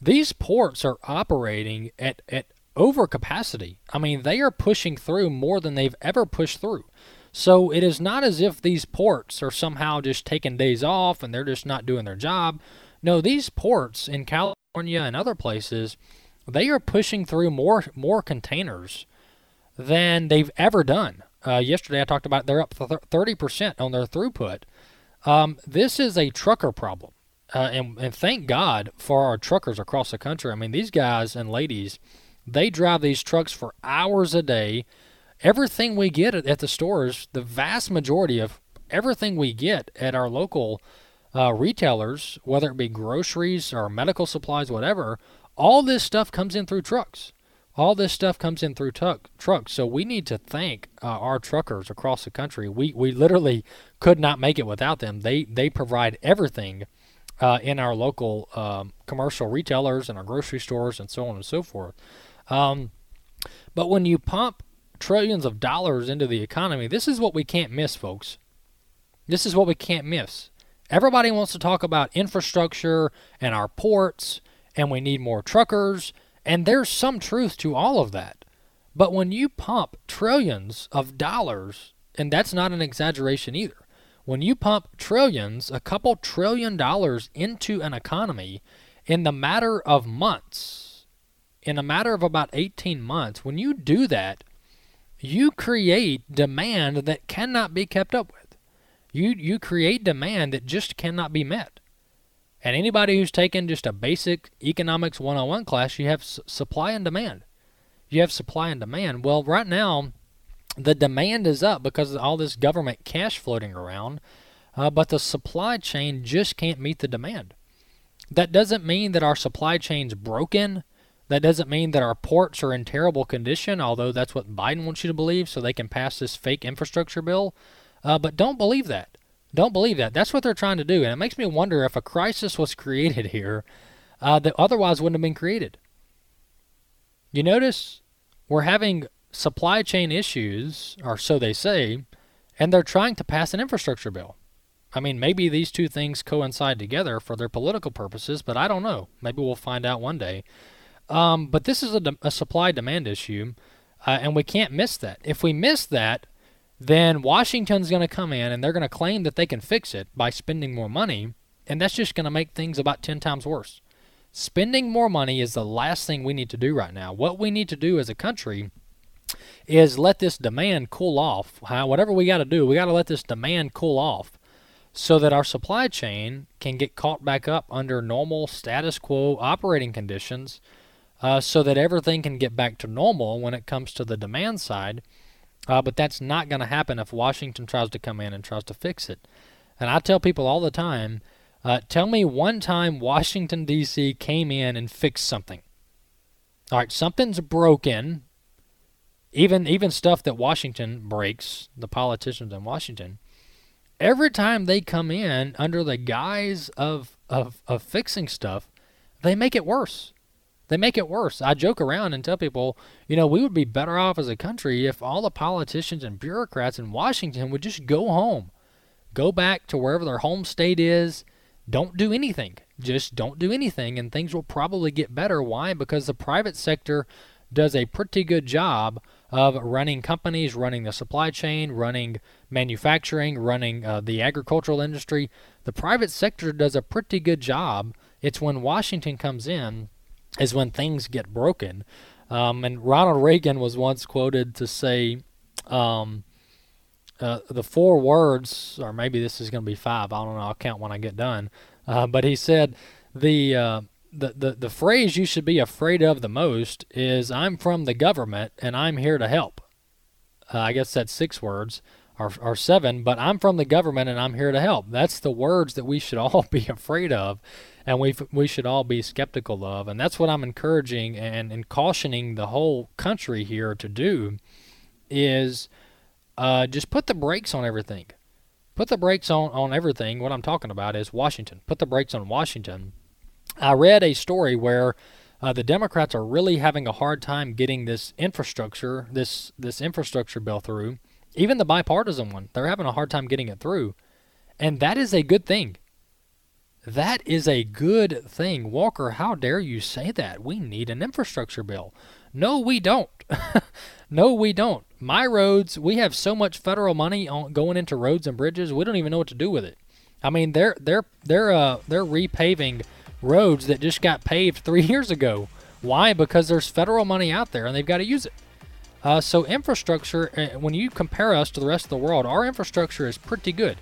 these ports are operating at, at over capacity. I mean, they are pushing through more than they've ever pushed through. So it is not as if these ports are somehow just taking days off and they're just not doing their job. No, these ports in California and other places, they are pushing through more more containers than they've ever done. Uh, yesterday I talked about they're up 30% on their throughput. Um, this is a trucker problem. Uh, and, and thank God for our truckers across the country. I mean, these guys and ladies, they drive these trucks for hours a day. Everything we get at, the stores, the vast majority of everything we get at our local uh, retailers, whether it be groceries or medical supplies, whatever, all this stuff comes in through trucks. All this stuff comes in through tuck, trucks. So we need to thank uh, our truckers across the country. We we literally could not make it without them. They they provide everything uh, in our local um, commercial retailers and our grocery stores and so on and so forth. Um, but when you pump trillions of dollars into the economy, this is what we can't miss, folks. This is what we can't miss. Everybody wants to talk about infrastructure and our ports, and we need more truckers, and there's some truth to all of that. But when you pump trillions of dollars, and that's not an exaggeration either, when you pump trillions, a couple trillion dollars into an economy in the matter of months, in a matter of about 18 months, when you do that, you create demand that cannot be kept up with. You you create demand that just cannot be met. And anybody who's taken just a basic economics 101 class, you have s- supply and demand. You have supply and demand. Well, right now, the demand is up because of all this government cash floating around, uh, but the supply chain just can't meet the demand. That doesn't mean that our supply chain's broken. That doesn't mean that our ports are in terrible condition, although that's what Biden wants you to believe so they can pass this fake infrastructure bill. Uh, but don't believe that. Don't believe that. That's what they're trying to do. And it makes me wonder if a crisis was created here uh, that otherwise wouldn't have been created. You notice we're having supply chain issues, or so they say, and they're trying to pass an infrastructure bill. I mean, maybe these two things coincide together for their political purposes, but I don't know. Maybe we'll find out one day. Um, but this is a, de- a supply demand issue, uh, and we can't miss that. If we miss that, then Washington's going to come in and they're going to claim that they can fix it by spending more money, and that's just going to make things about 10 times worse. Spending more money is the last thing we need to do right now. What we need to do as a country is let this demand cool off. Whatever we got to do, we got to let this demand cool off so that our supply chain can get caught back up under normal status quo operating conditions uh, so that everything can get back to normal when it comes to the demand side. Uh, but that's not going to happen if Washington tries to come in and tries to fix it. And I tell people all the time uh, tell me one time Washington, D.C. came in and fixed something. All right, something's broken. Even even stuff that Washington breaks, the politicians in Washington, every time they come in under the guise of, of, of fixing stuff, they make it worse. They make it worse. I joke around and tell people, you know, we would be better off as a country if all the politicians and bureaucrats in Washington would just go home. Go back to wherever their home state is. Don't do anything. Just don't do anything, and things will probably get better. Why? Because the private sector does a pretty good job of running companies, running the supply chain, running manufacturing, running uh, the agricultural industry. The private sector does a pretty good job. It's when Washington comes in is when things get broken. Um, and Ronald Reagan was once quoted to say, um, uh, the four words, or maybe this is going to be five. I don't know. I'll count when I get done. Uh, but he said the, uh, the the the phrase you should be afraid of the most is "I'm from the government and I'm here to help." Uh, I guess that's six words or, or seven, but I'm from the government and I'm here to help. That's the words that we should all be afraid of and we we should all be skeptical of. And that's what I'm encouraging and, and cautioning the whole country here to do is uh, just put the brakes on everything. Put the brakes on, on everything. What I'm talking about is Washington. Put the brakes on Washington. I read a story where uh, the Democrats are really having a hard time getting this infrastructure, this this infrastructure bill through. Even the bipartisan one, they're having a hard time getting it through, and that is a good thing. That is a good thing. Walker, how dare you say that? We need an infrastructure bill. No, we don't. no, we don't. My roads, we have so much federal money on, going into roads and bridges, we don't even know what to do with it. I mean, they're they're they're uh they're repaving roads that just got paved three years ago. Why? Because there's federal money out there and they've got to use it. Uh, so infrastructure, uh, when you compare us to the rest of the world, our infrastructure is pretty good,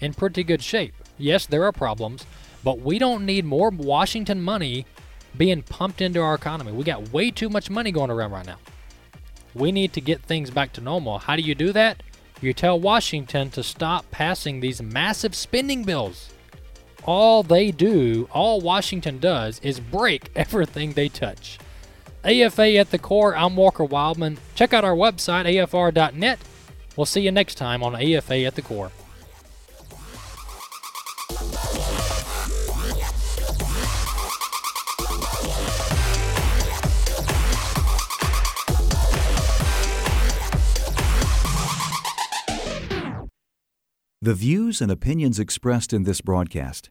in pretty good shape. Yes, there are problems, but we don't need more Washington money being pumped into our economy. We got way too much money going around right now. We need to get things back to normal. How do you do that? You tell Washington to stop passing these massive spending bills. All they do, all Washington does, is break everything they touch. AFA at the core, I'm Walker Wildman. Check out our website, afr.net. We'll see you next time on AFA at the core. The views and opinions expressed in this broadcast